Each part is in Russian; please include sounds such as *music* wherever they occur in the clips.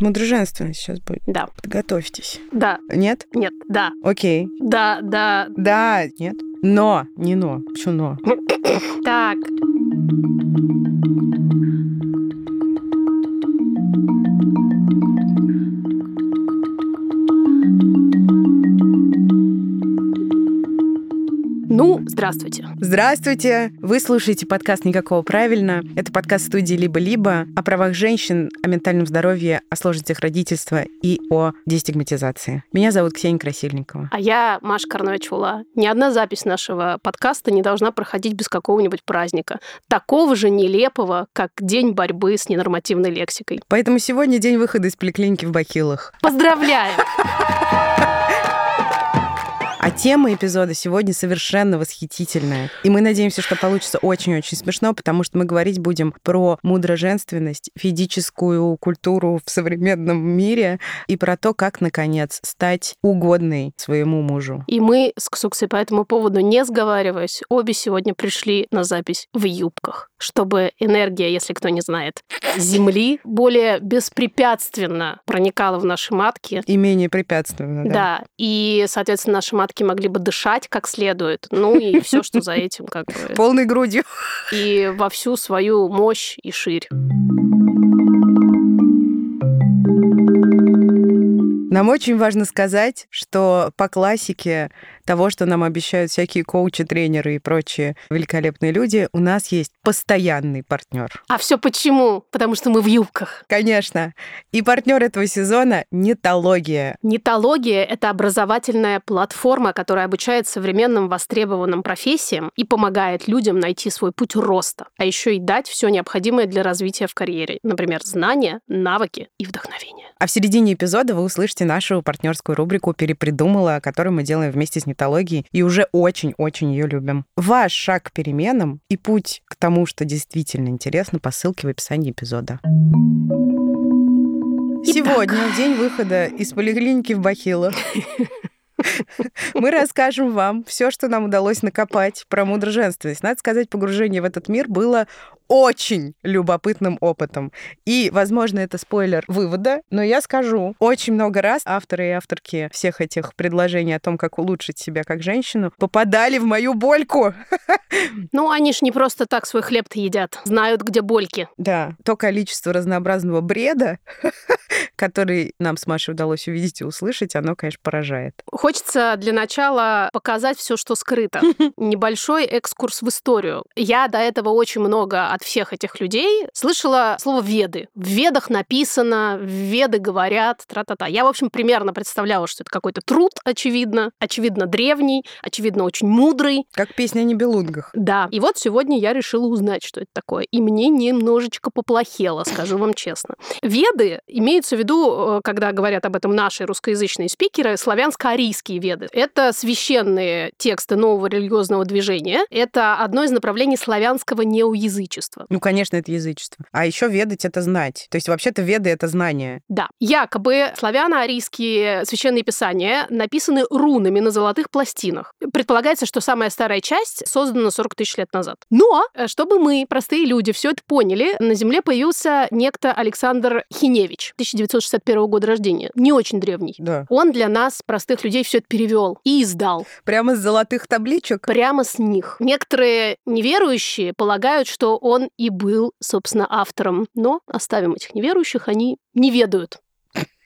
Мудроженственность сейчас будет. Да. Подготовьтесь. Да. Нет? Нет. Да. Окей. Да, да. Да, нет. Но, не но. Почему но? Так. Ну, здравствуйте. Здравствуйте! Вы слушаете подкаст «Никакого правильно». Это подкаст студии «Либо-либо» о правах женщин, о ментальном здоровье, о сложностях родительства и о дестигматизации. Меня зовут Ксения Красильникова. А я Маша Карновичула. Ни одна запись нашего подкаста не должна проходить без какого-нибудь праздника. Такого же нелепого, как День борьбы с ненормативной лексикой. Поэтому сегодня день выхода из поликлиники в Бахилах. Поздравляем! А тема эпизода сегодня совершенно восхитительная. И мы надеемся, что получится очень-очень смешно, потому что мы говорить будем про мудроженственность, физическую культуру в современном мире и про то, как, наконец, стать угодной своему мужу. И мы с Ксуксой по этому поводу, не сговариваясь, обе сегодня пришли на запись в юбках, чтобы энергия, если кто не знает, Земли более беспрепятственно проникала в наши матки. И менее препятственно, да. Да, и, соответственно, наши матки могли бы дышать как следует, ну и все, что за этим как бы. *laughs* Полной грудью. И во всю свою мощь и ширь. Нам очень важно сказать, что по классике того, что нам обещают всякие коучи, тренеры и прочие великолепные люди, у нас есть постоянный партнер. А все почему? Потому что мы в юбках. Конечно. И партнер этого сезона — нетология. Нетология — это образовательная платформа, которая обучает современным востребованным профессиям и помогает людям найти свой путь роста, а еще и дать все необходимое для развития в карьере, например, знания, навыки и вдохновение. А в середине эпизода вы услышите нашу партнерскую рубрику «Перепридумала», которую мы делаем вместе с нетологией и уже очень-очень ее любим. Ваш шаг к переменам и путь к тому, что действительно интересно, по ссылке в описании эпизода. Сегодня, в день выхода из поликлиники в Бахилах, *laughs* *laughs* мы расскажем вам все, что нам удалось накопать про мудроженственность. Надо сказать, погружение в этот мир было очень любопытным опытом. И, возможно, это спойлер вывода, но я скажу, очень много раз авторы и авторки всех этих предложений о том, как улучшить себя как женщину, попадали в мою больку. *laughs* Ну, они ж не просто так свой хлеб-то едят, знают, где больки. Да, то количество разнообразного бреда, *laughs* который нам с Машей удалось увидеть и услышать, оно, конечно, поражает. Хочется для начала показать все, что скрыто. *laughs* Небольшой экскурс в историю. Я до этого очень много от всех этих людей слышала слово «веды». В ведах написано, веды говорят, тра-та-та. Я, в общем, примерно представляла, что это какой-то труд, очевидно, очевидно древний, очевидно очень мудрый. Как песня о небелунгах. Да. И вот сегодня я решила узнать, что это такое. И мне немножечко поплохело, скажу вам честно. Веды имеются в виду, э, когда говорят об этом наши русскоязычные спикеры, славянско-арийские веды. Это священные тексты нового религиозного движения. Это одно из направлений славянского неоязычества. Ну, конечно, это язычество. А еще ведать — это знать. То есть вообще-то веды — это знание. Да. Якобы славяно-арийские священные писания написаны рунами на золотых пластинах. Предполагается, что самая старая часть создана 40 тысяч лет назад. Но, э, чтобы мы, простые люди, все это поняли, на Земле появился некто Александр Хиневич, 1961 года рождения. Не очень древний. Да. Он для нас, простых людей, все это перевел и издал. Прямо с золотых табличек. Прямо с них. Некоторые неверующие полагают, что он и был, собственно, автором. Но оставим этих неверующих, они не ведают.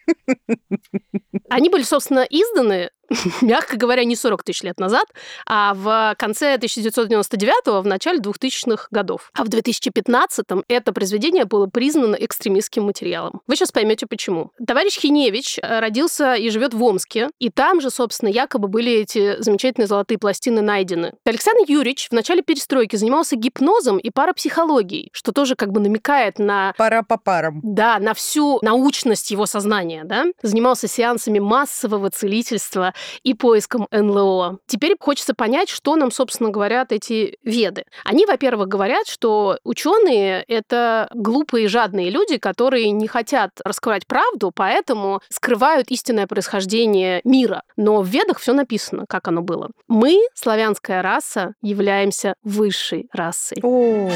*laughs* Они были, собственно, изданы *laughs* мягко говоря, не 40 тысяч лет назад, а в конце 1999-го, в начале 2000-х годов. А в 2015-м это произведение было признано экстремистским материалом. Вы сейчас поймете почему. Товарищ Хиневич э, родился и живет в Омске, и там же, собственно, якобы были эти замечательные золотые пластины найдены. Александр Юрьевич в начале перестройки занимался гипнозом и парапсихологией, что тоже как бы намекает на... Пара по парам. Да, на всю научность его сознания, да? Занимался сеансами массового целительства и поиском НЛО. Теперь хочется понять, что нам, собственно, говорят эти веды. Они, во-первых, говорят, что ученые — это глупые жадные люди, которые не хотят раскрывать правду, поэтому скрывают истинное происхождение мира. Но в ведах все написано, как оно было. Мы, славянская раса, являемся высшей расой. О.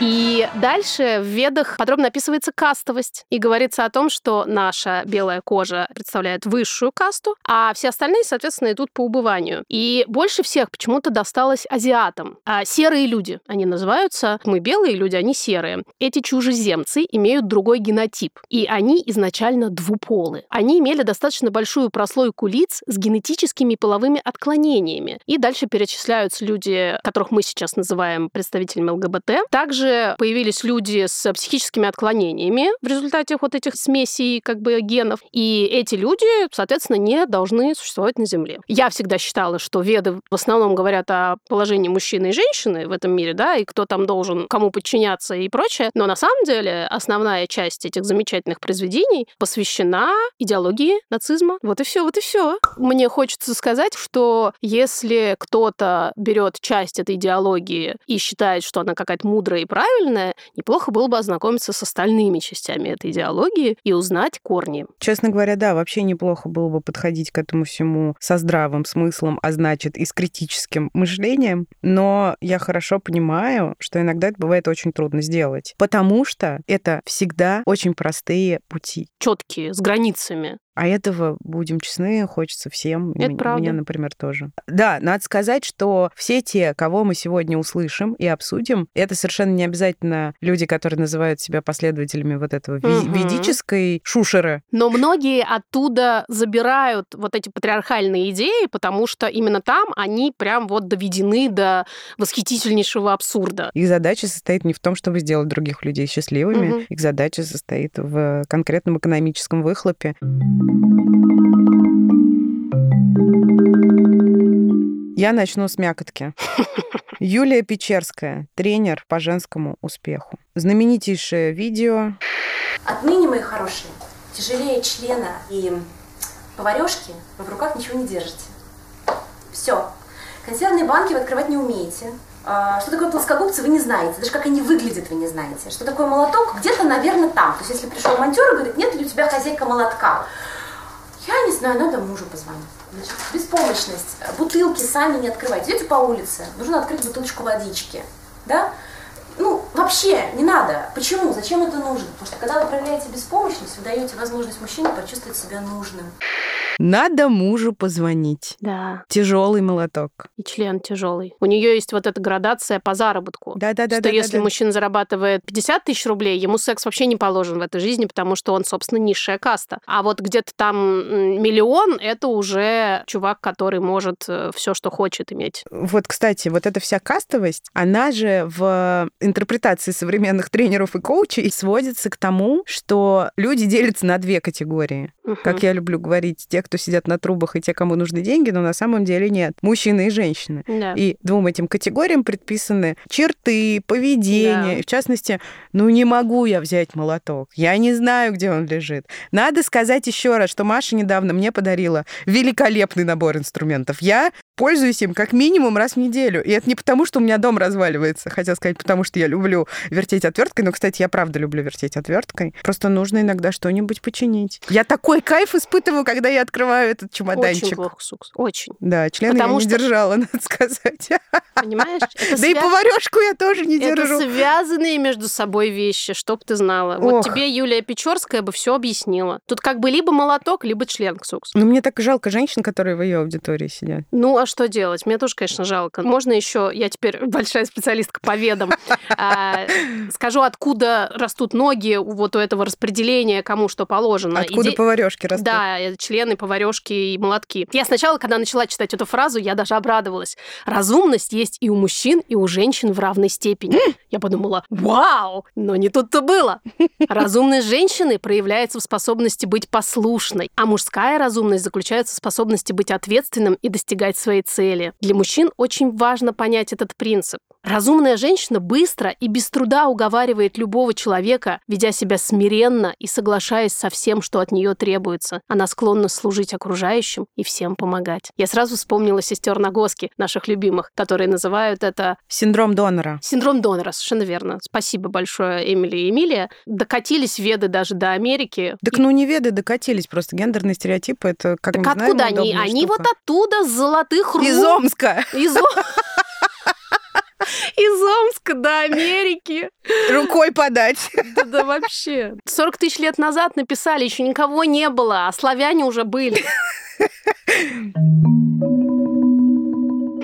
И дальше в ведах подробно описывается кастовость. И говорится о том, что наша белая кожа представляет высшую касту, а все остальные, соответственно, идут по убыванию. И больше всех почему-то досталось азиатам. А серые люди они называются. Мы белые люди, они серые. Эти чужеземцы имеют другой генотип. И они изначально двуполы. Они имели достаточно большую прослойку лиц с генетическими половыми отклонениями. И дальше перечисляются люди, которых мы сейчас называем представителями ЛГБТ. Также также появились люди с психическими отклонениями в результате вот этих смесей как бы генов. И эти люди, соответственно, не должны существовать на Земле. Я всегда считала, что веды в основном говорят о положении мужчины и женщины в этом мире, да, и кто там должен кому подчиняться и прочее. Но на самом деле основная часть этих замечательных произведений посвящена идеологии нацизма. Вот и все, вот и все. Мне хочется сказать, что если кто-то берет часть этой идеологии и считает, что она какая-то мудрая и правильное, неплохо было бы ознакомиться с остальными частями этой идеологии и узнать корни. Честно говоря, да, вообще неплохо было бы подходить к этому всему со здравым смыслом, а значит и с критическим мышлением. Но я хорошо понимаю, что иногда это бывает очень трудно сделать, потому что это всегда очень простые пути. Четкие, с границами. А этого, будем честны, хочется всем. Это М- правда. Мне, например, тоже. Да, надо сказать, что все те, кого мы сегодня услышим и обсудим, это совершенно не обязательно люди, которые называют себя последователями вот этого Мгм. ведической шушеры. Но многие оттуда забирают вот эти патриархальные идеи, потому что именно там они прям вот доведены до восхитительнейшего абсурда. Их задача состоит не в том, чтобы сделать других людей счастливыми. Мгм. Их задача состоит в конкретном экономическом выхлопе. Я начну с мякотки. *laughs* Юлия Печерская, тренер по женскому успеху. Знаменитейшее видео. Отныне, мои хорошие, тяжелее члена и поварешки вы в руках ничего не держите. Все. Консервные банки вы открывать не умеете. А, Что такое плоскогубцы, вы не знаете. Даже как они выглядят, вы не знаете. Что такое молоток, где-то, наверное, там. То есть, если пришел монтер и говорит, нет ли у тебя хозяйка молотка? Я не знаю, надо мужу позвонить. Значит, беспомощность. Бутылки сами не открывайте. Идете по улице, нужно открыть бутылочку водички. Да? Ну, вообще не надо. Почему? Зачем это нужно? Потому что когда вы проявляете беспомощность, вы даете возможность мужчине почувствовать себя нужным. Надо мужу позвонить. Да. Тяжелый молоток. И член тяжелый. У нее есть вот эта градация по заработку. Да-да-да. что если мужчина зарабатывает 50 тысяч рублей, ему секс вообще не положен в этой жизни, потому что он, собственно, низшая каста. А вот где-то там миллион — это уже чувак, который может все, что хочет иметь. Вот, кстати, вот эта вся кастовость, она же в интерпретации современных тренеров и коучей сводится к тому, что люди делятся на две категории. Как я люблю говорить, те, кто сидят на трубах, и те, кому нужны деньги, но на самом деле нет. Мужчины и женщины. Да. И двум этим категориям предписаны черты, поведение. Да. В частности, ну не могу я взять молоток. Я не знаю, где он лежит. Надо сказать еще раз, что Маша недавно мне подарила великолепный набор инструментов. Я пользуюсь им как минимум раз в неделю. И это не потому, что у меня дом разваливается. Хотел сказать, потому что я люблю вертеть отверткой. Но, кстати, я правда люблю вертеть отверткой. Просто нужно иногда что-нибудь починить. Я такой кайф испытываю, когда я открываю этот Очень чемоданчик. плохо, Сукс. Очень. Да, члены Потому я не что- держала, *laughs* надо сказать. Понимаешь? Это Да и свя- поварешку я тоже не Это держу. связанные между собой вещи, чтоб ты знала. Вот Ох. тебе Юлия Печорская бы все объяснила. Тут как бы либо молоток, либо член, Ксукс. Ну, мне так жалко женщин, которые в ее аудитории сидят. Ну, а что делать? Мне тоже, конечно, жалко. Можно еще, я теперь *laughs* большая специалистка по ведам, а, скажу, откуда растут ноги у вот у этого распределения, кому что положено. Откуда поварешки растут? Да, э, члены, поварешки и молотки. Я сначала, когда начала читать эту фразу, я даже обрадовалась. Разумность есть и у мужчин, и у женщин в равной степени. *gasps* Я подумала, вау! Но не тут-то было. *laughs* Разумность женщины проявляется в способности быть послушной, а мужская разумность заключается в способности быть ответственным и достигать своей цели. Для мужчин очень важно понять этот принцип. Разумная женщина быстро и без труда уговаривает любого человека, ведя себя смиренно и соглашаясь со всем, что от нее требуется. Она склонна служить окружающим и всем помогать. Я сразу вспомнила сестер Нагоски, наших любимых, которые называют это Синдром донора. Синдром донора, совершенно верно. Спасибо большое, Эмили и Эмилия. Докатились веды даже до Америки. Так ну не веды докатились, просто гендерные стереотипы, это, как Так мы знаем, откуда они? удобная Они штука. вот оттуда, с золотых рук. Из Омска. Из *laughs* Из Омска до Америки. Рукой подать. Да, да вообще. 40 тысяч лет назад написали, еще никого не было, а славяне уже были.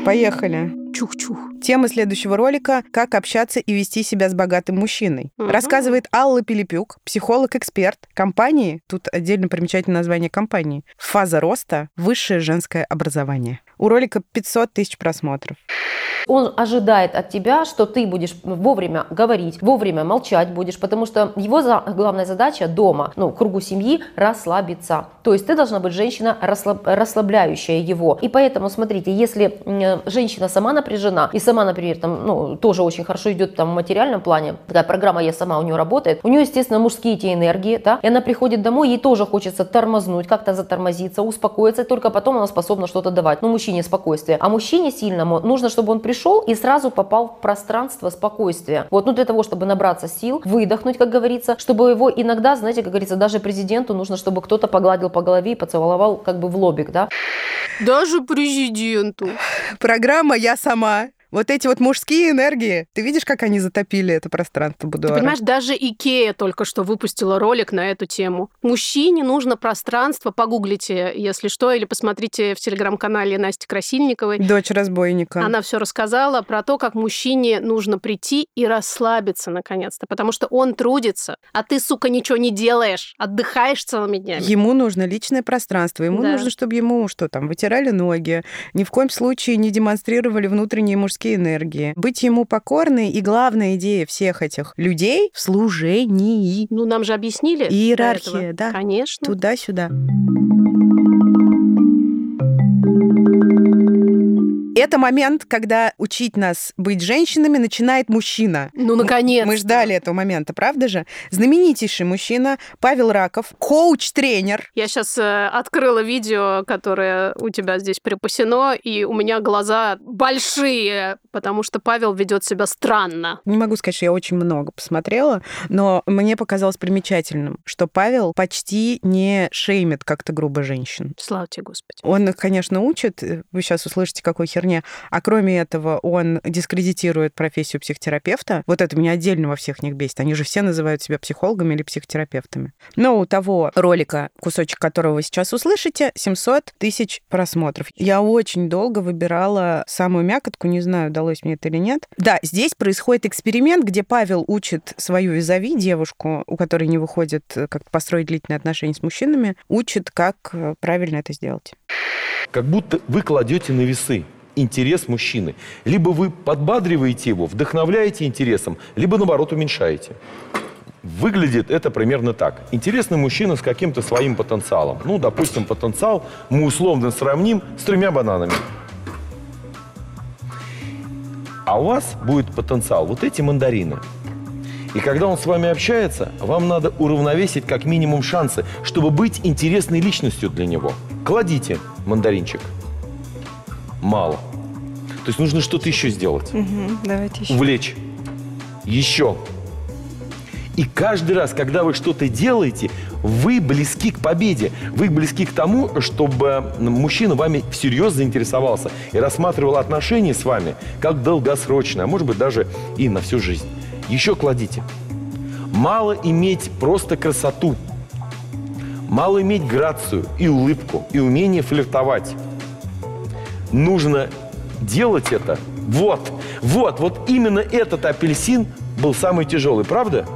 Поехали. Чух-чух. Тема следующего ролика – «Как общаться и вести себя с богатым мужчиной». Мгм. Рассказывает Алла Пилипюк, психолог-эксперт компании, тут отдельно примечательное название компании, «Фаза роста. Высшее женское образование». У ролика 500 тысяч просмотров. Он ожидает от тебя, что ты будешь вовремя говорить, вовремя молчать будешь, потому что его за- главная задача дома, ну, кругу семьи, расслабиться. То есть ты должна быть женщина расслаб- расслабляющая его. И поэтому, смотрите, если женщина сама напряжена и сама, например, там, ну, тоже очень хорошо идет там в материальном плане, такая программа «Я сама» у нее работает, у нее, естественно, мужские эти энергии, да, и она приходит домой, ей тоже хочется тормознуть, как-то затормозиться, успокоиться, только потом она способна что-то давать. Ну, мужчине спокойствие. А мужчине сильному нужно, чтобы он пришел и сразу попал в пространство спокойствия. Вот, ну, для того, чтобы набраться сил, выдохнуть, как говорится, чтобы его иногда, знаете, как говорится, даже президенту нужно, чтобы кто-то погладил по голове и поцеловал как бы в лобик, да. Даже президенту. Программа «Я сама». Вот эти вот мужские энергии, ты видишь, как они затопили это пространство Ты будуара? понимаешь, даже Икея только что выпустила ролик на эту тему. Мужчине нужно пространство, погуглите, если что, или посмотрите в телеграм-канале Насти Красильниковой. Дочь разбойника. Она все рассказала про то, как мужчине нужно прийти и расслабиться наконец-то, потому что он трудится, а ты, сука, ничего не делаешь, отдыхаешь целыми днями. Ему нужно личное пространство. Ему Да. нужно, чтобы ему что там, вытирали ноги, ни в коем случае не демонстрировали внутренние мужские энергии. Быть ему покорной и главная идея всех этих людей в служении. Ну, нам же объяснили. Иерархия, да. Конечно. Туда-сюда. Это момент, когда учить нас быть женщинами начинает мужчина. Ну, наконец. Мы ждали этого момента, правда же? Знаменитейший мужчина Павел Раков, коуч-тренер. Я сейчас открыла видео, которое у тебя здесь припасено, и у меня глаза большие, потому что Павел ведет себя странно. Не могу сказать, что я очень много посмотрела, но мне показалось примечательным, что Павел почти не шеймит как-то грубо женщин. Слава тебе, Господи. Он их, конечно, учит, э, вы сейчас услышите, какой херня, а кроме этого он дискредитирует профессию психотерапевта. Вот это меня отдельно во всех них бесит. Они же все называют себя психологами или психотерапевтами. Но у того ролика, кусочек которого вы сейчас услышите, 700 тысяч просмотров. Я очень долго выбирала самую мякотку, не знаю, удалось мне это или нет. Да, здесь происходит эксперимент, где Павел учит свою визави, девушку, у которой не выходит э, как построить длительные отношения с мужчинами, учит, как э, правильно это сделать. Как будто вы кладете на весы интерес мужчины. Либо вы подбадриваете его, вдохновляете интересом, либо наоборот уменьшаете. Выглядит это примерно так. Интересный мужчина с каким-то своим потенциалом. Ну, допустим, потенциал мы условно сравним с тремя бананами. А у вас будет потенциал вот эти мандарины. И когда он с вами общается, вам надо уравновесить как минимум шансы, чтобы быть интересной личностью для него. Кладите мандаринчик. Мало. То есть нужно что-то еще сделать. давайте еще. Увлечь. Еще. И каждый раз, когда вы что-то делаете, вы близки к победе. Вы близки к тому, чтобы мужчина вами всерьез заинтересовался и рассматривал отношения с вами как долгосрочное, а может быть даже и на всю жизнь. Еще кладите. Мало иметь просто красоту. Мало иметь грацию и улыбку, и умение флиртовать. Нужно делать это. Вот, вот, вот именно этот апельсин был самый тяжелый, правда?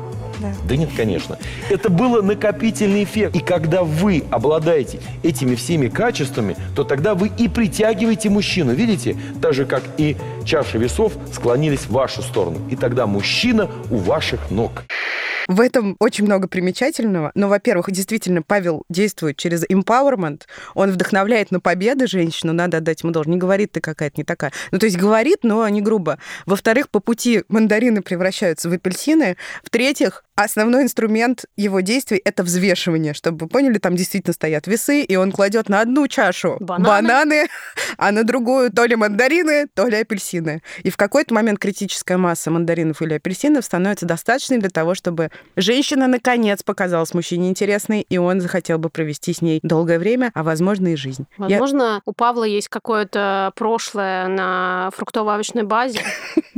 Да. Да нет, конечно. Это было накопительный эффект. И когда вы обладаете этими всеми качествами, то тогда вы и притягиваете мужчину. Видите? Так же, как и чаши весов склонились в вашу сторону. И тогда мужчина у ваших ног. В этом очень много примечательного. Но, во-первых, действительно, Павел действует через empowerment. Он вдохновляет на победы женщину, надо отдать ему должное. Не говорит, ты какая-то не такая. Ну, то есть говорит, но не грубо. Во-вторых, по пути мандарины превращаются в апельсины. В-третьих, основной инструмент его действий — это взвешивание. Чтобы вы поняли, там действительно стоят весы, и он кладет на одну чашу Бананы. бананы, а на другую то ли мандарины, то ли апельсины. И в какой-то момент критическая масса мандаринов или апельсинов становится достаточной для того, чтобы женщина наконец показалась мужчине интересной, и он захотел бы провести с ней долгое время, а возможно и жизнь. Я- Возможно, у Павла есть какое-то прошлое на фруктово-овощной базе. *laughs*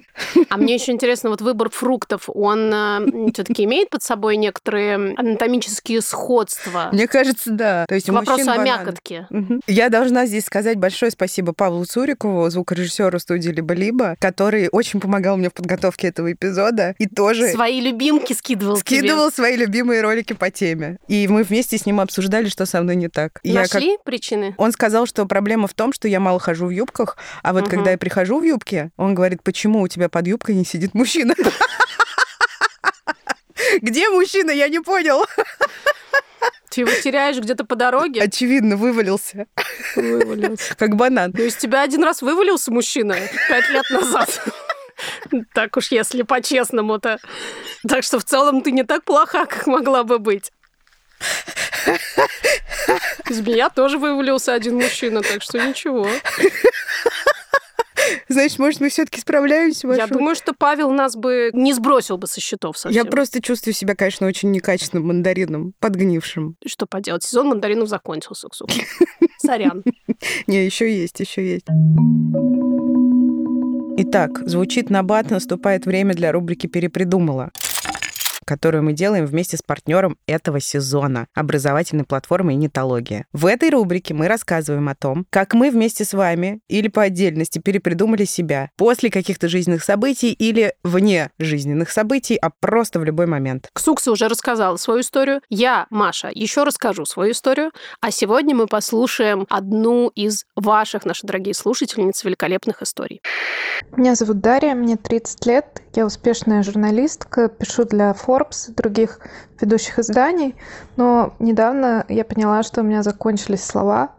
А мне еще интересно, вот выбор фруктов, он э, все-таки имеет под собой некоторые анатомические сходства? Мне кажется, да. То есть мужчин о мякотке. Я должна здесь сказать большое спасибо Павлу Цурикову, звукорежиссеру студии «Либо-либо», который очень помогал мне в подготовке этого эпизода и тоже Свои любимки скидывал тебе. скидывал свои любимые ролики по теме. И мы вместе с ним обсуждали, что со мной не так. Я как- Нашли причины? Он сказал, что проблема в том, что я мало хожу в юбках, а вот когда я прихожу в юбке, он говорит, почему у тебя под юбкой не сидит мужчина? *laughs* Где мужчина? Я не понял. Ты его теряешь где-то по дороге? Очевидно, вывалился, Вывалился. как банан. Ну, из тебя один раз вывалился мужчина пять лет назад. Так уж, если по-честному-то. Так что в целом ты не так плоха, как могла бы быть. Из меня тоже вывалился один мужчина, так что ничего. Значит, может, мы все-таки справляемся? Я Маша? думаю, что Павел нас бы не сбросил бы со счетов совсем. Я просто чувствую себя, конечно, очень некачественным мандарином, подгнившим. Что поделать, сезон мандаринов закончился, Ксу. *laughs* Сорян. Не, еще есть, еще есть. Итак, звучит набат, наступает время для рубрики «Перепридумала», которую мы делаем вместе с партнером этого сезона — образовательной платформой «Нетология». В этой рубрике мы рассказываем о том, как мы вместе с вами или по отдельности перепридумали себя после каких-то жизненных событий или вне жизненных событий, а просто в любой момент. Ксукса уже рассказала свою историю. Я, Маша, еще расскажу свою историю. А сегодня мы послушаем одну из ваших, наши дорогие слушательниц, великолепных историй. Меня зовут Дарья, мне 30 лет. Я успешная журналистка, пишу для Forbes и других ведущих изданий. Но недавно я поняла, что у меня закончились слова,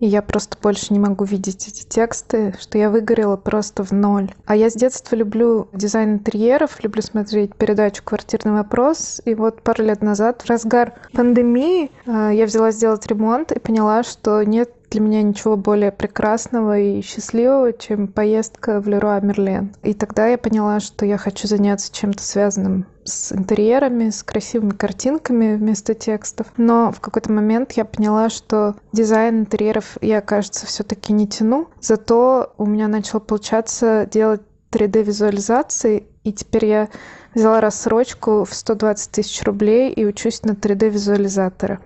и я просто больше не могу видеть эти тексты, что я выгорела просто в ноль. А я с детства люблю дизайн интерьеров, люблю смотреть передачу «Квартирный вопрос». И вот пару лет назад, в разгар пандемии, э, я взялась сделать ремонт и поняла, что нет для меня ничего более прекрасного и счастливого, чем поездка в Леруа Мерлен. И тогда я поняла, что я хочу заняться чем-то связанным с интерьерами, с красивыми картинками вместо текстов. Но в какой-то момент я поняла, что дизайн интерьеров я, кажется, все-таки не тяну. Зато у меня начало получаться делать 3D-визуализации, и теперь я взяла рассрочку в 120 тысяч рублей и учусь на 3D-визуализатора.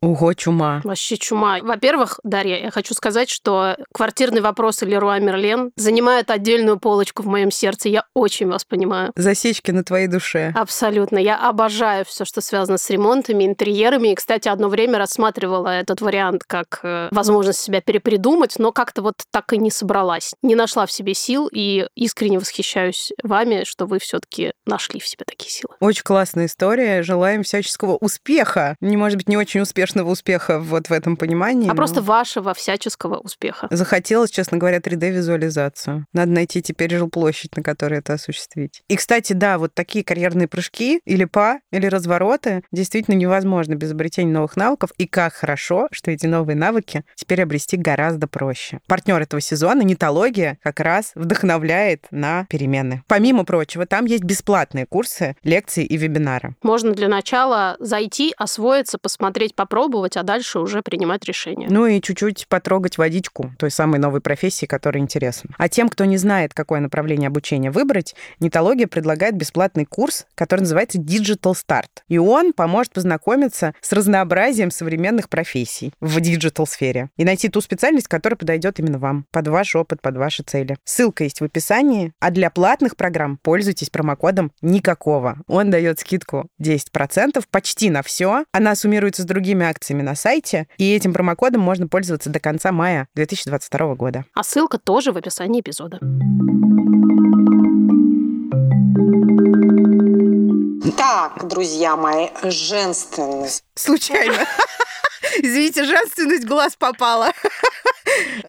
Ого, чума. Вообще чума. Во-первых, Дарья, я хочу сказать, что квартирный вопрос Леруа Мерлен занимает отдельную полочку в моем сердце. Я очень вас понимаю. Засечки на твоей душе. Абсолютно. Я обожаю все, что связано с ремонтами, интерьерами. И, кстати, одно время рассматривала этот вариант как э, возможность себя перепридумать, но как-то вот так и не собралась. Не нашла в себе сил и искренне восхищаюсь вами, что вы все-таки нашли в себе такие силы. Очень классная история. Желаем всяческого успеха. Не может быть не очень успешного успеха вот в этом понимании. А но просто вашего всяческого успеха. Захотелось, честно говоря, 3D-визуализацию. Надо найти теперь жилплощадь, на которой это осуществить. И, кстати, да, вот такие карьерные прыжки или па, или развороты действительно невозможно без обретения новых навыков. И как хорошо, что эти новые навыки теперь обрести гораздо проще. Партнер этого сезона, Нетология, как раз вдохновляет на перемены. Помимо прочего, там есть бесплатные курсы, лекции и вебинары. Можно для начала зайти, освоиться, посмотреть, попробовать, а дальше уже принимать решение. Ну и чуть-чуть потрогать водичку той самой новой профессии, которая интересна. А тем, кто не знает, какое направление обучения выбрать, Нетология предлагает бесплатный курс, который называется Digital Start. И он поможет познакомиться с разнообразием современных профессий в digital-сфере и найти ту специальность, которая подойдет именно вам, под ваш опыт, под ваши цели. Ссылка есть в описании, а для платных программ пользуйтесь промокодом никакого. Он дает скидку 10% почти на все. Она суммируется с другими акциями на сайте, и этим промокодом можно пользоваться до конца мая 2022 года. А ссылка тоже в описании эпизода. Так, друзья мои, женственность. Случайно. *laughs* Извините, женственность в глаз попала.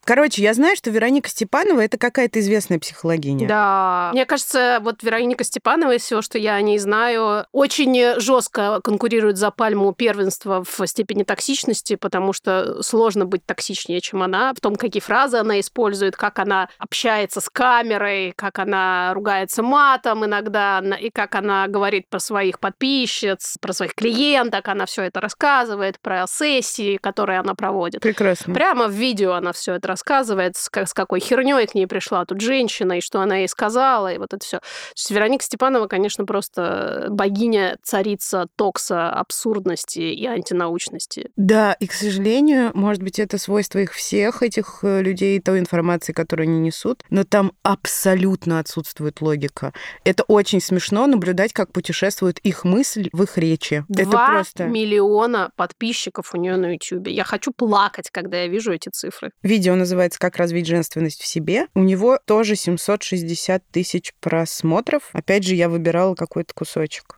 Короче, я знаю, что Вероника Степанова это какая-то известная психологиня. Да. Мне кажется, вот Вероника Степанова, из всего, что я о ней знаю, очень жестко конкурирует за пальму первенства в степени токсичности, потому что сложно быть токсичнее, чем она. В том, какие фразы она использует, как она общается с камерой, как она ругается матом иногда, и как она говорит про своих подписчиц, про своих клиенток. Она все это рассказывает, про сессии, которые она проводит. Прекрасно. Прямо в видео она все это рассказывает, с, с какой херней к ней пришла тут женщина, и что она ей сказала, и вот это все. Вероника Степанова, конечно, просто богиня, царица токса, абсурдности и антинаучности. Да, и, к сожалению, может быть, это свойство их всех, этих э, людей, той информации, которую они несут, но там абсолютно отсутствует логика. Это очень смешно наблюдать, как путешествует их мысль в их речи. Два это просто... миллиона подписчиков у нее на YouTube. Я хочу плакать, когда я вижу эти цифры. Видео называется «Как развить женственность в себе». У него тоже 760 тысяч просмотров. Опять же, я выбирала какой-то кусочек.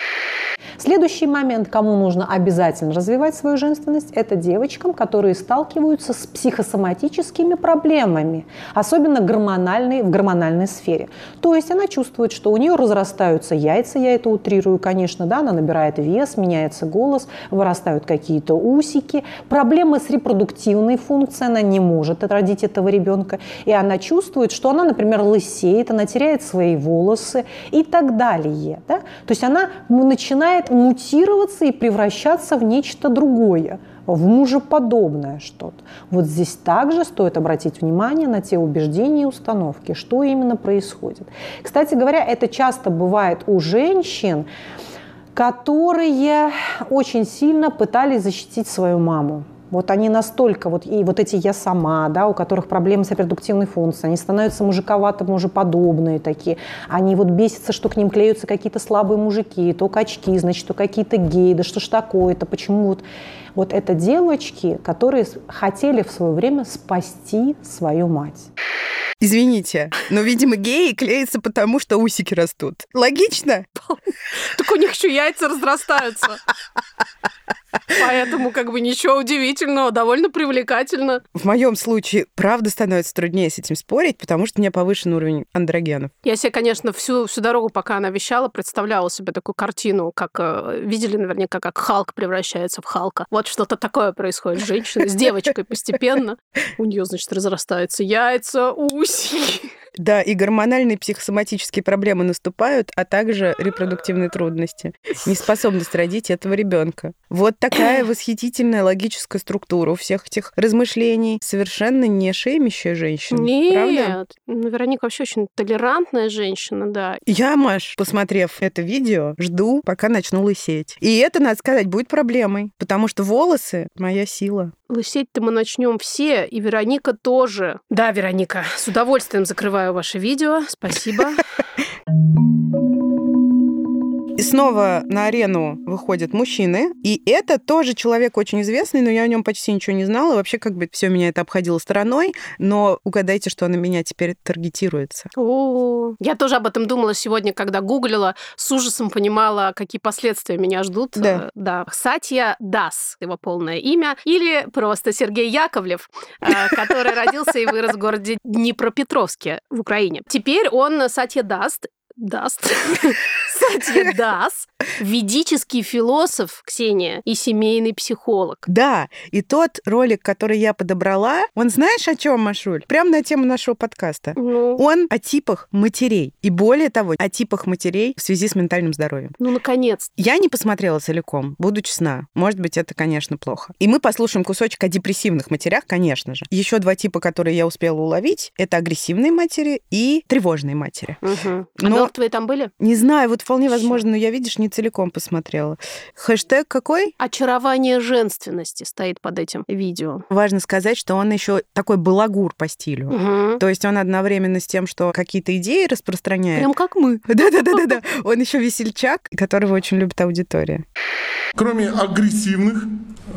Следующий момент, кому нужно обязательно развивать свою женственность, это девочкам, которые сталкиваются с психосоматическими проблемами, особенно гормональной, в гормональной сфере. То есть она чувствует, что у нее разрастаются яйца, я это утрирую, конечно, да, она набирает вес, меняется голос, вырастают какие-то усики, проблемы с репродуктивной функцией, она не может родить этого ребенка, и она чувствует, что она, например, лысеет, она теряет свои волосы и так далее. Да? То есть она начинает мутироваться и превращаться в нечто другое в мужеподобное что-то. Вот здесь также стоит обратить внимание на те убеждения и установки, что именно происходит. Кстати говоря, это часто бывает у женщин, которые очень сильно пытались защитить свою маму. Вот они настолько, вот, и вот эти «я сама», да, у которых проблемы с репродуктивной функцией, они становятся мужиковато мужеподобные такие. Они вот бесятся, что к ним клеются какие-то слабые мужики, то качки, значит, то какие-то геи, да что ж такое-то, почему вот... Вот это девочки, которые хотели в свое время спасти свою мать. Извините, но, видимо, геи клеятся потому, что усики растут. Логично? Так у них еще яйца разрастаются. Поэтому как бы ничего удивительного, довольно привлекательно. В моем случае, правда, становится труднее с этим спорить, потому что у меня повышен уровень андрогенов. Я себе, конечно, всю, всю дорогу, пока она вещала, представляла себе такую картину, как э, видели наверняка, как Халк превращается в Халка. Вот что-то такое происходит с женщиной, с девочкой постепенно. У нее, значит, разрастаются яйца, усики. Да, и гормональные психосоматические проблемы наступают, а также репродуктивные трудности, *laughs* неспособность родить этого ребенка. Вот такая *clears throat* восхитительная логическая структура у всех этих размышлений, совершенно не шеймящая женщина. Нет, правда? ну, Вероника вообще очень толерантная женщина, да. Я, Маш, посмотрев это видео, жду, пока начну лысеть. И это, надо сказать, будет проблемой, потому что волосы — моя сила. Лысеть-то мы начнем все, и Вероника тоже. Да, Вероника, с удовольствием закрываю ваше видео. Спасибо. *laughs* И снова на арену выходят мужчины. И это тоже человек очень известный, но я о нем почти ничего не знала. Вообще, как бы все меня это обходило стороной. Но угадайте, что на меня теперь таргетируется. О, я тоже об этом думала сегодня, когда гуглила, с ужасом понимала, какие последствия меня ждут. Да. да. Сатья Дас, его полное имя, или просто Сергей Яковлев, э, который родился и вырос в городе Днепропетровске в Украине. Теперь он Сатья *laughs* Дас, Дас. Сатья Дас, ведический философ, Ксения, и семейный психолог. Да, и тот ролик, который я подобрала, он знаешь о чем, Машуль? Прям на тему нашего подкаста. Ну, Он о типах матерей. И более того, о типах матерей в связи с ментальным здоровьем. ну наконец. Я не посмотрела целиком, буду честна. Может быть, это, конечно, плохо. И мы послушаем кусочек о депрессивных матерях, конечно же. Еще два типа, которые я успела уловить, это агрессивные матери и тревожные матери. Угу. Но- мертвые там были? Не знаю, вот вполне возможно, но я, видишь, не целиком посмотрела. Хэштег какой? Очарование женственности стоит под этим видео. Важно сказать, что он еще такой балагур по стилю. Мгм. То есть он одновременно с тем, что какие-то идеи распространяет. Прям как мы. *laughs* Да-да-да-да. Он еще весельчак, которого очень любит аудитория. Кроме агрессивных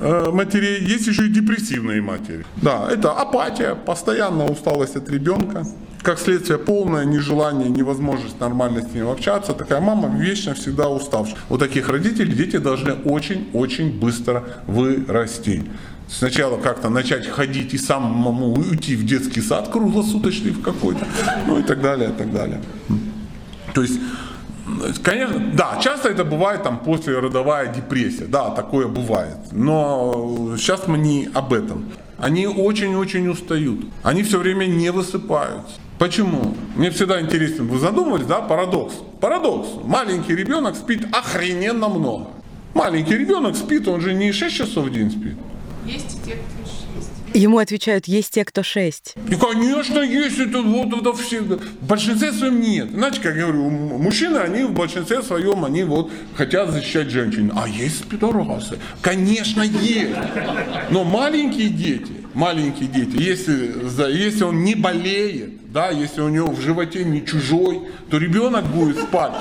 э, матерей, есть еще и депрессивные матери. Да, это апатия, постоянная усталость от ребенка, как следствие полное нежелание, невозможность нормально с ним общаться. Такая мама вечно всегда уставшая. У таких родителей дети должны очень-очень быстро вырасти. Сначала как-то начать ходить и самому уйти в детский сад круглосуточный в какой-то, ну и так далее, и так далее. То есть Конечно, да, часто это бывает там послеродовая депрессия, да, такое бывает. Но сейчас мы не об этом. Они очень-очень устают. Они все время не высыпаются. Почему? Мне всегда интересно, вы задумывались, да, парадокс? Парадокс. Маленький ребенок спит охрененно много. Маленький ребенок спит, он же не 6 часов в день спит. Есть и те, кто есть. Ему отвечают, есть те, кто шесть. И, конечно, есть это вот это все. В большинстве своем нет. Знаете, как я говорю, мужчины, они в большинстве своем, они вот хотят защищать женщин. А есть пидорасы? Конечно, есть. Но маленькие дети, маленькие дети, если, за- если он не болеет, да, если у него в животе не чужой, то ребенок будет спать.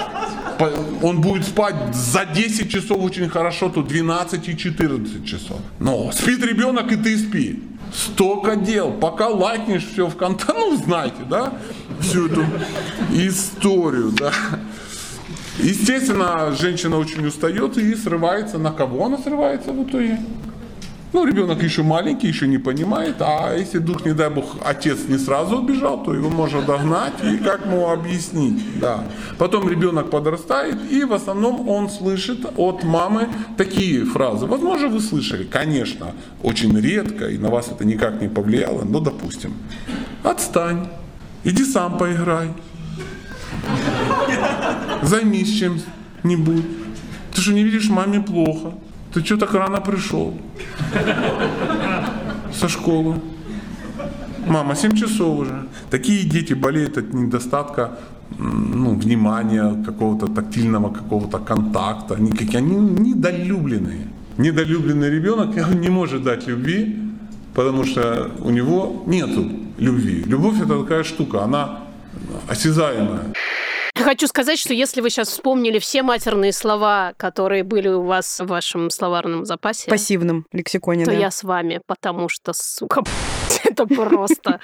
Он будет спать за 10 часов очень хорошо, то 12 и 14 часов. Но спит ребенок, и ты спи. Столько дел, пока лайкнешь все в контакт, *laughs* ну знаете, да, всю эту историю, да. Естественно, женщина очень устает и срывается. На кого она срывается в итоге? Ну, ребенок еще маленький, еще не понимает, а если вдруг, не дай бог, отец не сразу убежал, то его можно догнать и как ему объяснить, да. Потом ребенок подрастает, и в основном он слышит от мамы такие фразы. Возможно, вы слышали, конечно, очень редко, и на вас это никак не повлияло, но допустим. Отстань, иди сам поиграй, займись чем-нибудь. Ты что, не видишь, маме плохо? Ты что так рано пришел? Со школы. Мама, 7 часов уже. Такие дети болеют от недостатка ну, внимания, какого-то тактильного какого-то контакта. Они, какие, они недолюбленные. Недолюбленный ребенок *laughs* не может дать любви, потому что у него нету любви. Любовь это такая штука, она осязаемая. Хочу сказать, что если вы сейчас вспомнили все матерные слова, которые были у вас в вашем словарном запасе, пассивном лексиконе, то да. я с вами, потому что, сука, *laughs* это просто...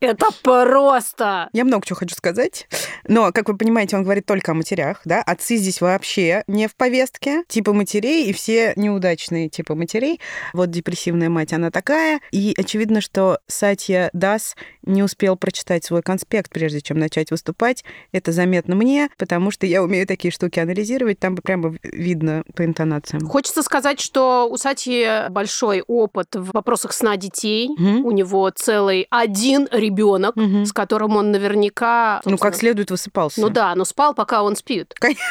Это просто... Я много чего хочу сказать. Но, как вы понимаете, он говорит только о матерях, да? Отцы здесь вообще не в повестке. Типа матерей и все неудачные типа матерей. Вот депрессивная мать, она такая. И очевидно, что Сатья Дас не успел прочитать свой конспект, прежде чем начать выступать. Это заметно мне, потому что я умею такие штуки анализировать. Там прямо видно по интонациям. Хочется сказать, что у Сати большой опыт в вопросах сна детей. У него целый один ребенок, Мгм. с которым он наверняка... Ну, как следует высыпался. Ну да, но спал, пока он спит. Конечно.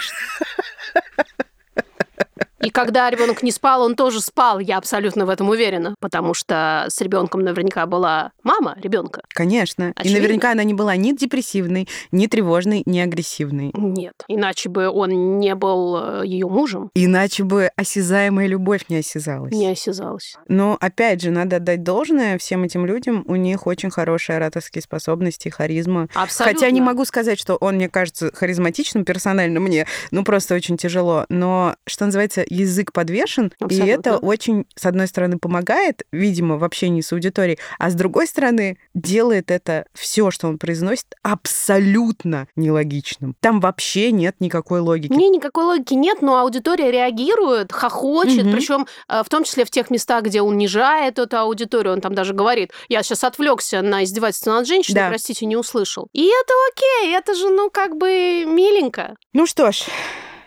И когда ребенок не спал, он тоже спал, я абсолютно в этом уверена. Потому что с ребенком наверняка была мама ребенка. Конечно. И Очевидно. наверняка она не была ни депрессивной, ни тревожной, ни агрессивной. Нет. Иначе бы он не был ее мужем, Иначе бы осязаемая любовь не осязалась. не осязалась. Но опять же, надо отдать должное всем этим людям. У них очень хорошие ораторские способности, харизма. Абсолютно. Хотя не могу сказать, что он мне кажется харизматичным персонально мне, ну просто очень тяжело. Но, что называется, язык подвешен, и Абсолютно. это очень, с одной стороны, помогает, видимо, в общении с аудиторией, а с другой стороны, делает это все, что он произносит, абсолютно нелогичным. Там вообще нет никакой логики. Мне никакой логики нет, но аудитория реагирует, хохочет, Мгм. причем в том числе в тех местах, где унижает эту аудиторию, он там даже говорит, я сейчас отвлекся на издевательство над женщиной, Да. простите, не услышал. И это окей, это же, ну, как бы миленько. Ну что ж,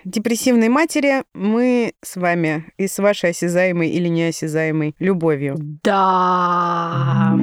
депрессивной матери мы с вами и с вашей осязаемой или неосязаемой любовью. Да.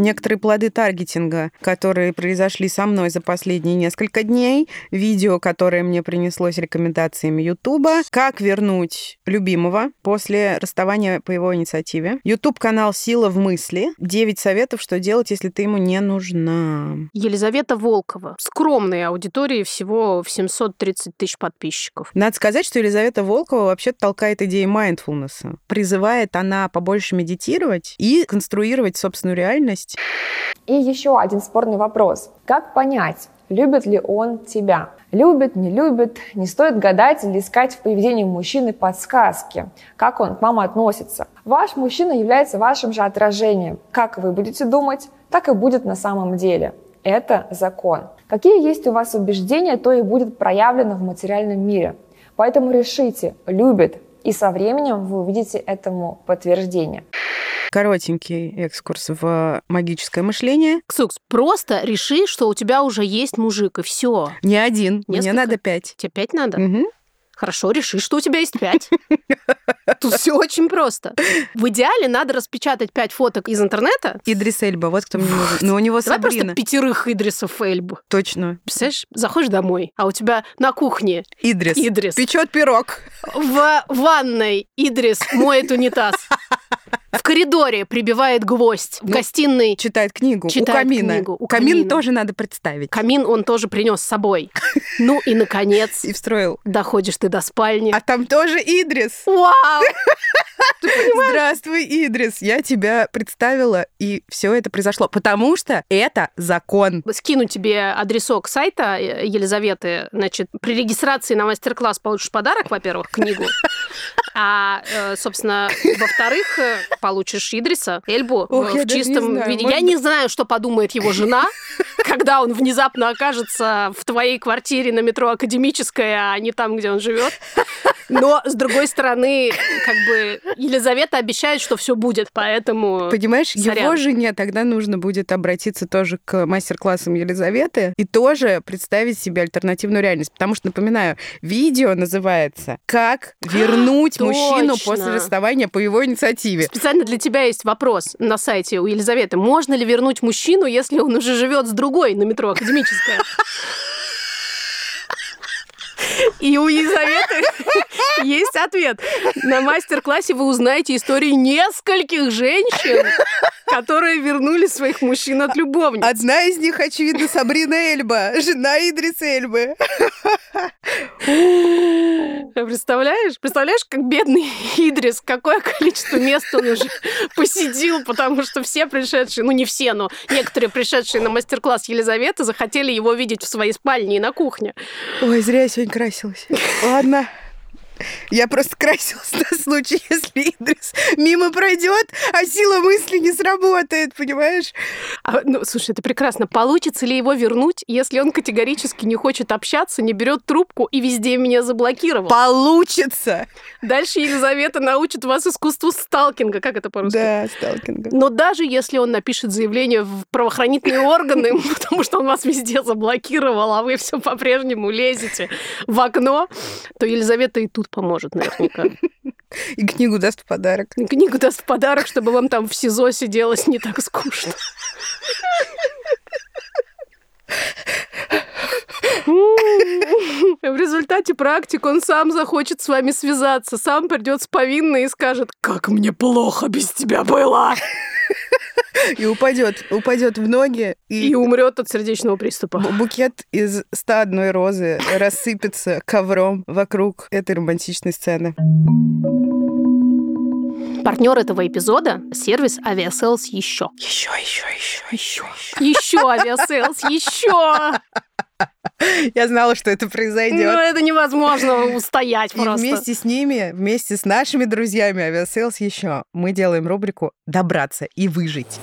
Некоторые плоды таргетинга, которые произошли со мной за последние несколько дней, видео, которое мне принеслось рекомендациями Ютуба, как вернуть любимого после расставания по его инициативе, Ютуб-канал «Сила в мысли», 9 советов, что делать, если ты ему не нужна. Елизавета Волкова. Скромной аудитории всего в 730 тысяч подписчиков. Надо сказать, что Елизавета Волкова вообще толкает идеи майндфулнесса. Призывает она побольше медитировать и конструировать собственную реальность. И еще один спорный вопрос. Как понять, любит ли он тебя? Любит, не любит, не стоит гадать или искать в поведении мужчины подсказки, как он к вам относится. Ваш мужчина является вашим же отражением. Как вы будете думать, так и будет на самом деле. Это закон. Какие есть у вас убеждения, то и будет проявлено в материальном мире. Поэтому решите, любит, и со временем вы увидите этому подтверждение. Коротенький экскурс в магическое мышление. Ксукс, просто реши, что у тебя уже есть мужик, и все. Не один, мне Несколько? надо пять. Тебе пять надо? Мгм. Хорошо, реши, что у тебя есть пять. *laughs* Тут все очень просто. В идеале надо распечатать пять фоток из интернета. Идрис Эльба, вот кто мне нужен. Но у него Давай Сабрина. просто пятерых Идрисов Эльбу. Точно. Представляешь, заходишь домой, а у тебя на кухне Идрис. Идрис. Печет пирог. В ванной Идрис моет унитаз. *laughs* В коридоре прибивает гвоздь. В Ну, гостиной Читает книгу. Читает у камина. книгу, у камин камина. тоже надо представить. камин он тоже принес с собой. *laughs* Ну и, наконец, И встроил. доходишь ты до спальни. А там тоже Идрис. Вау! *laughs* Здравствуй, Идрис. Я тебя представила, и все это произошло. Потому что это закон. Скину тебе адресок сайта э, Елизаветы. Значит, при регистрации на мастер-класс получишь подарок, во-первых, книгу. *laughs* А, э, собственно, во-вторых, э, получишь Идриса, Эльбу Ох, э, я в чистом виде. может Я не знаю, что подумает его жена, *laughs* когда он внезапно окажется в твоей квартире на метро Академическая, а не там, где он живет. Но, с другой стороны, как бы Елизавета обещает, что все будет, поэтому... Понимаешь, его Сорян. жене тогда нужно будет обратиться тоже к мастер-классам Елизаветы и тоже представить себе альтернативную реальность. Потому что, напоминаю, видео называется «Как вернуть *gasps* мужчину после расставания по его инициативе». Специально для тебя есть вопрос на сайте у Елизаветы. Можно ли вернуть мужчину, если он уже живет с другой на метро Академическая? *laughs* И у Елизаветы *laughs* есть ответ. На мастер-классе вы узнаете истории нескольких женщин, которые вернули своих мужчин от любовниц. Одна из них, очевидно, Сабрина Эльба, жена Идриса Эльбы. Представляешь? Представляешь, как бедный Идрис, какое количество мест он уже посетил, потому что все пришедшие, ну не все, но некоторые пришедшие на мастер-класс Елизаветы захотели его видеть в своей спальне и на кухне. Ой, зря я сегодня красилась. Ладно. Я просто красилась на случай, если Идрис мимо пройдет, а сила мысли не сработает, понимаешь? А, ну, слушай, это прекрасно. Получится ли его вернуть, если он категорически не хочет общаться, не берет трубку и везде меня заблокировал? Получится! Дальше Елизавета научит вас искусству сталкинга. Как это по-русски? Да, сталкинга. Но даже если он напишет заявление в правоохранительные органы, *laughs* потому что он вас везде заблокировал, а вы все по-прежнему лезете в окно, то Елизавета и тут поможет наверняка. И книгу даст в подарок. И Книгу даст в подарок, чтобы вам там в СИЗО сиделось не так скучно. В результате практик он сам захочет с вами связаться, сам придет с повинной и скажет, как мне плохо без тебя было. И упадет, упадет в ноги, И и, умрет от сердечного приступа. бу- букет из 101 розы рассыпется ковром вокруг этой романтичной сцены. Партнер этого эпизода – сервис Aviasales еще. Еще, еще, еще, еще. Еще Aviasales, еще! Я знала, что это Ну, произойдет. это невозможно устоять И просто. вместе с ними, вместе с нашими друзьями Aviasales, еще мы делаем рубрику «Добраться и выжить».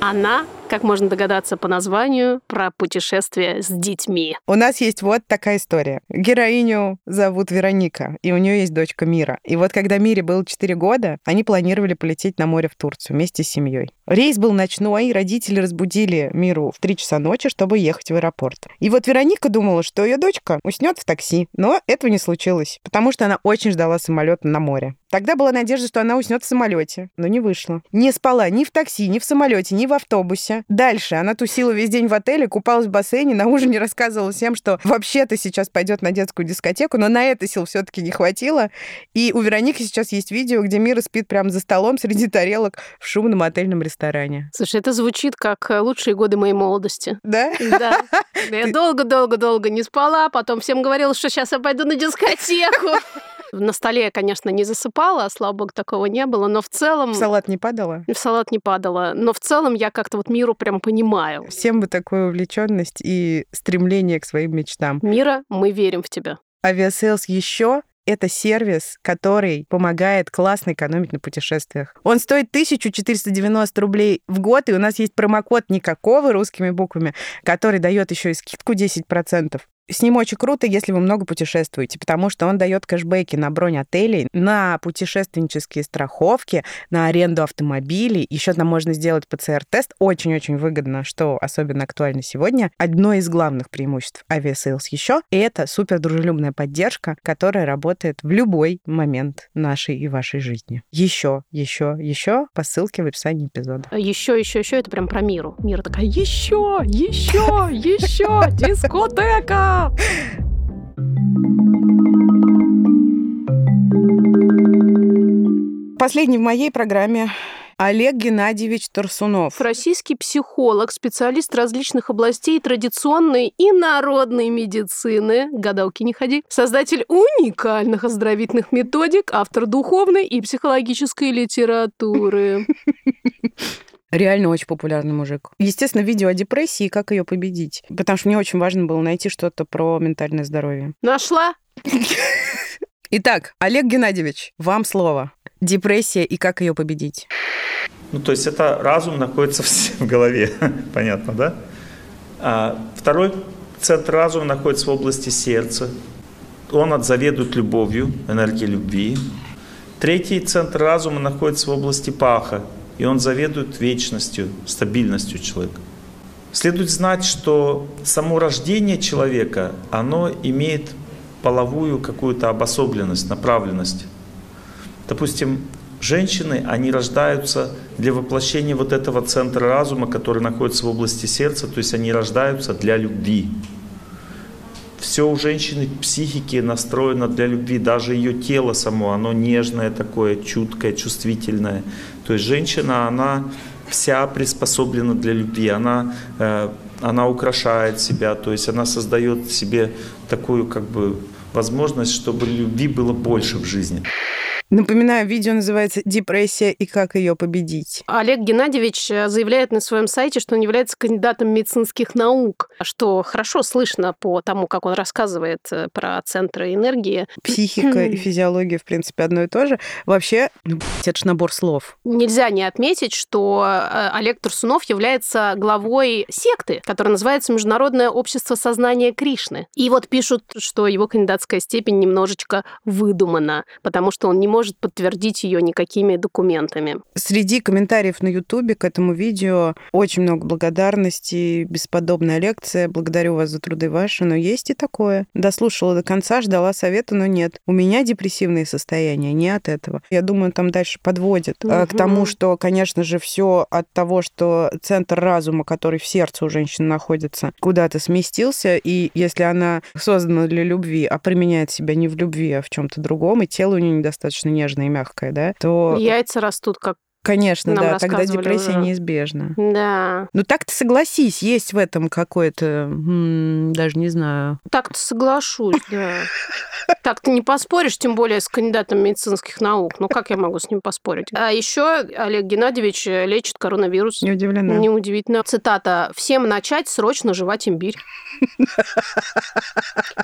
Она, как можно догадаться по названию, про путешествие с детьми. У нас есть вот такая история. Героиню зовут Вероника, и у нее есть дочка Мира. И вот когда Мире было 4 года, они планировали полететь на море в Турцию вместе с семьей. Рейс был ночной, и родители разбудили Миру в 3 часа ночи, чтобы ехать в аэропорт. И вот Вероника думала, что ее дочка уснет в такси, но этого не случилось, потому что она очень ждала самолета на море. Тогда была надежда, что она уснет в самолете, но не вышло. Не спала ни в такси, ни в самолете, ни в автобусе. Дальше она тусила весь день в отеле, купалась в бассейне, на ужине рассказывала всем, что вообще-то сейчас пойдет на детскую дискотеку, но на это сил все-таки не хватило. И у Вероники сейчас есть видео, где Мира спит прямо за столом среди тарелок в шумном отельном ресторане. Слушай, это звучит как э, лучшие годы моей молодости. Да? Да. *laughs* Я долго-долго-долго не спала, потом всем говорила, что сейчас я пойду на дискотеку. *laughs* На столе я, конечно, не засыпала, слава богу, такого не было, но в целом... В салат не падала? В салат не падала. Но в целом я как-то вот миру прям понимаю. Всем бы такую увлеченность и стремление к своим мечтам. Мира, мы верим в тебя. Aviasales еще это сервис, который помогает классно экономить на путешествиях. Он стоит 1490 рублей в год, и у нас есть промокод никакого русскими буквами, который дает еще и скидку 10%. С ним очень круто, если вы много путешествуете, потому что он дает кэшбэки на бронь отелей, на путешественнические страховки, на аренду автомобилей. Еще там можно сделать ПЦР-тест. Очень-очень выгодно, что особенно актуально сегодня. Одно из главных преимуществ Aviasales еще — это супер дружелюбная поддержка, которая работает в любой момент нашей и вашей жизни. Еще, еще, еще по ссылке в описании эпизода. Еще, еще, еще, это прям про миру. Мира такая, еще, еще, еще, дискотека! Последний в моей программе Олег Геннадьевич Тарсунов. Российский психолог, специалист различных областей традиционной и народной медицины, гадалки не ходи, создатель уникальных оздоровительных методик, автор духовной и психологической литературы. *laughs* Реально очень популярный мужик. Естественно, видео о депрессии и как ее победить. Потому что мне очень важно было найти что-то про ментальное здоровье. Нашла? Итак, Олег Геннадьевич, вам слово. Депрессия и как ее победить? Ну, то есть это разум находится в голове, *laughs* понятно, да? А второй центр разума находится в области сердца. Он отзаведует любовью, энергией любви. Третий центр разума находится в области паха, и он заведует вечностью, стабильностью человека. Следует знать, что само рождение человека, оно имеет половую какую-то обособленность, направленность. Допустим, женщины, они рождаются для воплощения вот этого центра разума, который находится в области сердца, то есть они рождаются для любви. Все у женщины психики настроено для любви, даже ее тело само, оно нежное такое, чуткое, чувствительное. То есть женщина, она вся приспособлена для любви, она, э, она украшает себя, то есть она создает себе такую как бы возможность, чтобы любви было больше в жизни. Напоминаю, видео называется «Депрессия и как ее победить». Олег Геннадьевич э, заявляет на своем сайте, что он является кандидатом медицинских наук, что хорошо слышно по тому, как он рассказывает э, про центры энергии. *clears throat* Психика и физиология, в принципе, одно и то же. Вообще, ну, это же набор слов. Нельзя не отметить, что э, Олег Турсунов является главой секты, которая называется Международное общество сознания Кришны. И вот пишут, что его кандидатская степень немножечко выдумана, потому что он не может может подтвердить ее никакими документами. Среди комментариев на Ютубе к этому видео очень много благодарности, бесподобная лекция. Благодарю вас за труды ваши, но есть и такое. Дослушала до конца, ждала совета, но нет. У меня депрессивные состояния, не от этого. Я думаю, там дальше подводит угу. к тому, что, конечно же, все от того, что центр разума, который в сердце у женщины находится, куда-то сместился, и если она создана для любви, а применяет себя не в любви, а в чем-то другом, и тело у нее недостаточно нежное и мягкое, да, то... Яйца растут как Конечно, Нам да, тогда депрессия уже. неизбежна. Да. Ну так-то согласись, есть в этом какое-то, даже не знаю. Так-то соглашусь, да. Так ты не поспоришь, тем более с кандидатом медицинских наук. Ну как я могу с ним поспорить? А еще Олег Геннадьевич лечит коронавирус. Не удивлена. Неудивительно. Цитата. «Всем начать срочно жевать имбирь».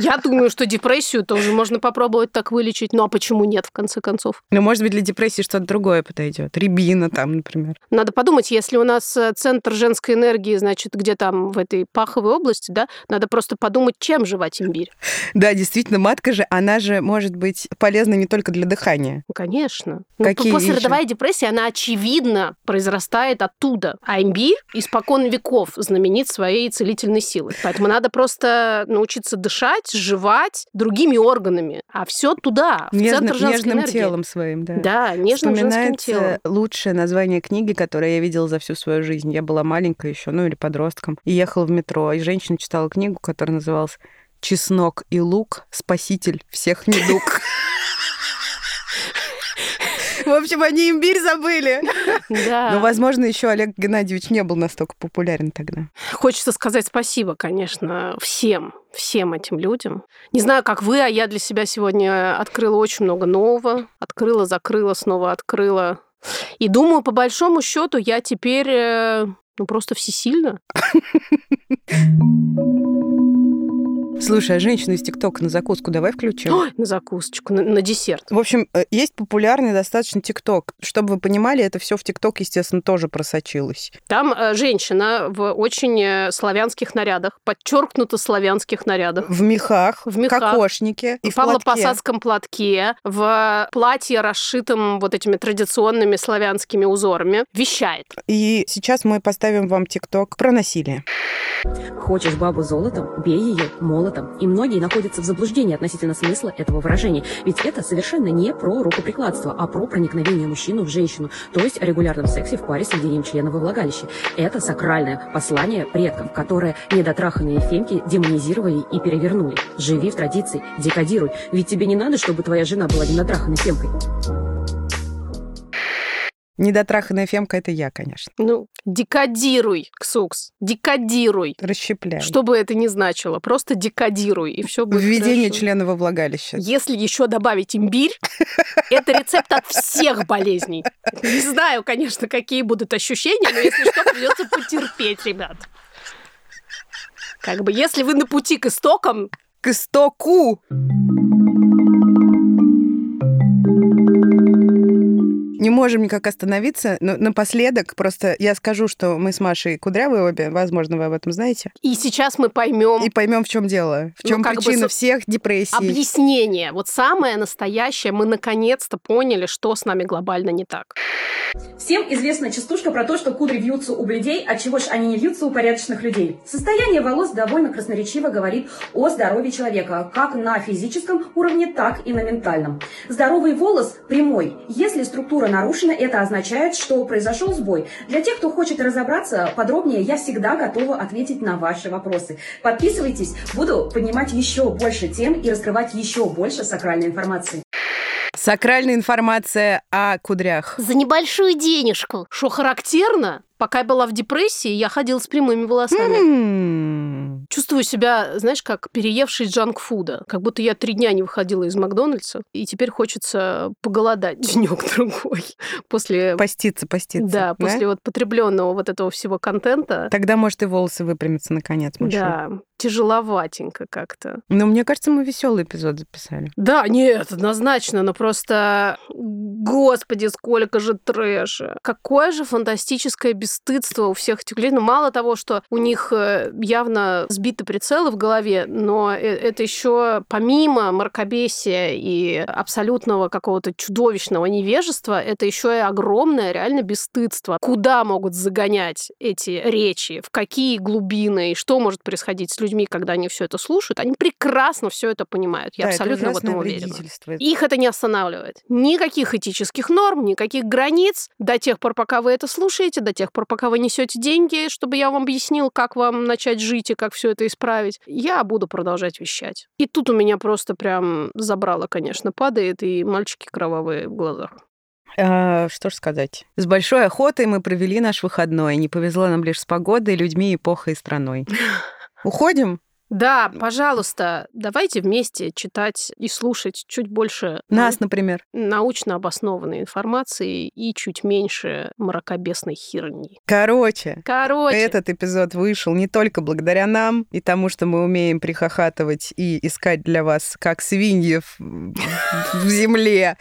Я думаю, что депрессию тоже можно попробовать так вылечить. Ну а почему нет, в конце концов? Ну, может быть, для депрессии что-то другое подойдет. Рябина там, например. Надо подумать, если у нас э, центр женской энергии, значит, где там в этой паховой области, да, надо просто подумать, чем жевать имбирь. Да, действительно, матка же, она же может быть полезна не только для дыхания. Конечно. Ну, Какие ну, послеродовая еще? депрессия, она очевидно произрастает оттуда. А имбирь испокон веков знаменит своей целительной силой. Поэтому надо просто научиться дышать, жевать другими органами. А все туда, в Нежно, центр женской нежным энергии. телом своим, да. Да, нежным женским телом. Лучшее название книги, которое я видела за всю свою жизнь. Я была маленькая еще, ну или подростком, и ехала в метро, и женщина читала книгу, которая называлась чеснок и лук – спаситель всех недуг. В общем, они имбирь забыли. Да. Но, возможно, еще Олег Геннадьевич не был настолько популярен тогда. Хочется сказать спасибо, конечно, всем, всем этим людям. Не знаю, как вы, а я для себя сегодня открыла очень много нового. Открыла, закрыла, снова открыла. И думаю, по большому счету, я теперь ну, просто всесильна. *laughs* Слушай, а женщину из ТикТока на закуску давай включим? Ой, на закусочку, на, на десерт. В общем, э, есть популярный достаточно ТикТок. Чтобы вы понимали, это все в ТикТок, естественно, тоже просочилось. Там э, женщина в очень э, славянских нарядах, подчеркнуто славянских нарядах. В мехах, В мехах. кокошнике и в павлопосадском платке, в платье, расшитом вот этими традиционными славянскими узорами, вещает. И сейчас мы поставим вам ТикТок про насилие. Хочешь бабу золотом, бей ее молотом. И многие находятся в заблуждении относительно смысла этого выражения. Ведь это совершенно не про рукоприкладство, а про проникновение мужчину в женщину, то есть о регулярном сексе в паре с соединением члена во влагалище. Это сакральное послание предков, которое недотраханные фемки демонизировали и перевернули. Живи в традиции, декодируй. Ведь тебе не надо, чтобы твоя жена была недотраханной фемкой. Недотраханная фемка — это я, конечно. Ну, декодируй, Ксукс, декодируй. Расщепляю. Что бы это ни значило, просто декодируй, и все будет Введение хорошо. члена во влагалище. Если еще добавить имбирь, это рецепт от всех болезней. Не знаю, конечно, какие будут ощущения, но если что, придется потерпеть, ребят. Как бы, если вы на пути к истокам, К истоку! Не можем никак остановиться, но напоследок просто я скажу, что мы с Машей кудрявые обе, возможно, вы об этом знаете, и сейчас мы поймем и поймем, в чем дело, в Ну, чем как бы причина со- всех депрессий. объяснение. Вот самое настоящее, мы наконец-то поняли, что с нами глобально не так. Всем известна частушка про то, что кудри вьются у бледей, а чего ж они не вьются у порядочных людей. Состояние волос довольно красноречиво говорит о здоровье человека, как на физическом уровне, так и на ментальном. Здоровый волос прямой. Если структура нарушена, это означает, что произошел сбой. Для тех, кто хочет разобраться подробнее, я всегда готова ответить на ваши вопросы. Подписывайтесь, буду поднимать еще больше тем и раскрывать еще больше сакральной информации. Сакральная информация о кудрях. За небольшую денежку. Что характерно, пока я была в депрессии, я ходила с прямыми волосами. Чувствую себя, знаешь, как переевший джанк-фуда. Как будто я три дня не выходила из Макдональдса, и теперь хочется поголодать *laughs* денек-другой. *laughs* После... Поститься, поститься. Да, после вот потребленного вот этого всего контента. Тогда, может, и волосы выпрямятся наконец, Маша. Да, тяжеловатенько как-то. Но мне кажется, мы веселый эпизод записали. Да, нет, однозначно, но просто, господи, сколько же трэша. Какое же фантастическое бесстыдство у всех этих людей. Ну, мало того, что у них э, явно сбиты прицелы в голове, но э- это еще помимо мракобесия и абсолютного какого-то чудовищного невежества, это еще и огромное реально бесстыдство. Куда могут загонять эти речи, в какие глубины, и что может происходить с людьми, когда они все это слушают, они прекрасно все это понимают. Я Да, это абсолютно в ужасное этом уверена. Их это не останавливает. Никаких этических норм, никаких границ до тех пор, пока вы это слушаете, до тех пор, пока вы несете деньги, чтобы я вам объяснил, как вам начать жить и как все это исправить. Я буду продолжать вещать. И тут у меня просто прям забрало, конечно, падает, и мальчики кровавые в глазах. А, что ж сказать. С большой охотой мы провели наш выходной. Не повезло нам лишь с погодой, людьми, эпохой и страной. *laughs* Уходим? Да, пожалуйста, давайте вместе читать и слушать чуть больше Нас, например. научно обоснованной информации и чуть меньше мракобесной херни. Короче, Короче, этот эпизод вышел не только благодаря нам и тому, что мы умеем прихохатывать и искать для вас, как свиньи в, земле,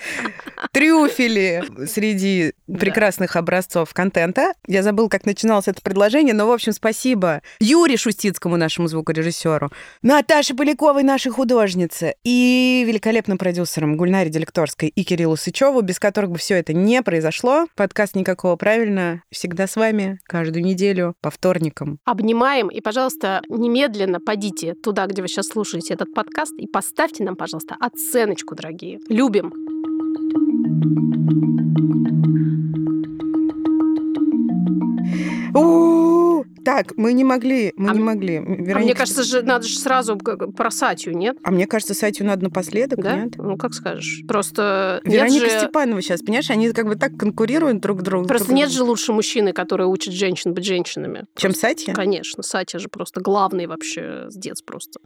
трюфели среди прекрасных образцов контента. Я забыл, как начиналось это предложение, но, в общем, спасибо Юре Шустицкому, нашему звукорежиссеру, Наташе Поляковой, нашей художнице, и великолепным продюсерам Гульнаре Делекторской и Кириллу Сычеву, без которых бы все это не произошло. Подкаст «Никакого правильно» всегда с вами каждую неделю по вторникам. обнимаем. И, пожалуйста, немедленно подите туда, где вы сейчас слушаете этот подкаст, и поставьте нам, пожалуйста, оценочку, дорогие. Любим. У, Так, мы не могли, мы А не могли. А мне Вероника, кажется, же надо же сразу про Сатью, нет? А мне кажется, Сатью надо напоследок, Да? нет? Ну, как скажешь. Просто Вероника же... Степанова сейчас, понимаешь, они как бы так конкурируют друг другу. Просто друг нет другу. же лучше мужчины, который учит женщин быть женщинами. Чем Просто- Сатья? Конечно. Сатя же просто главный вообще сдец просто.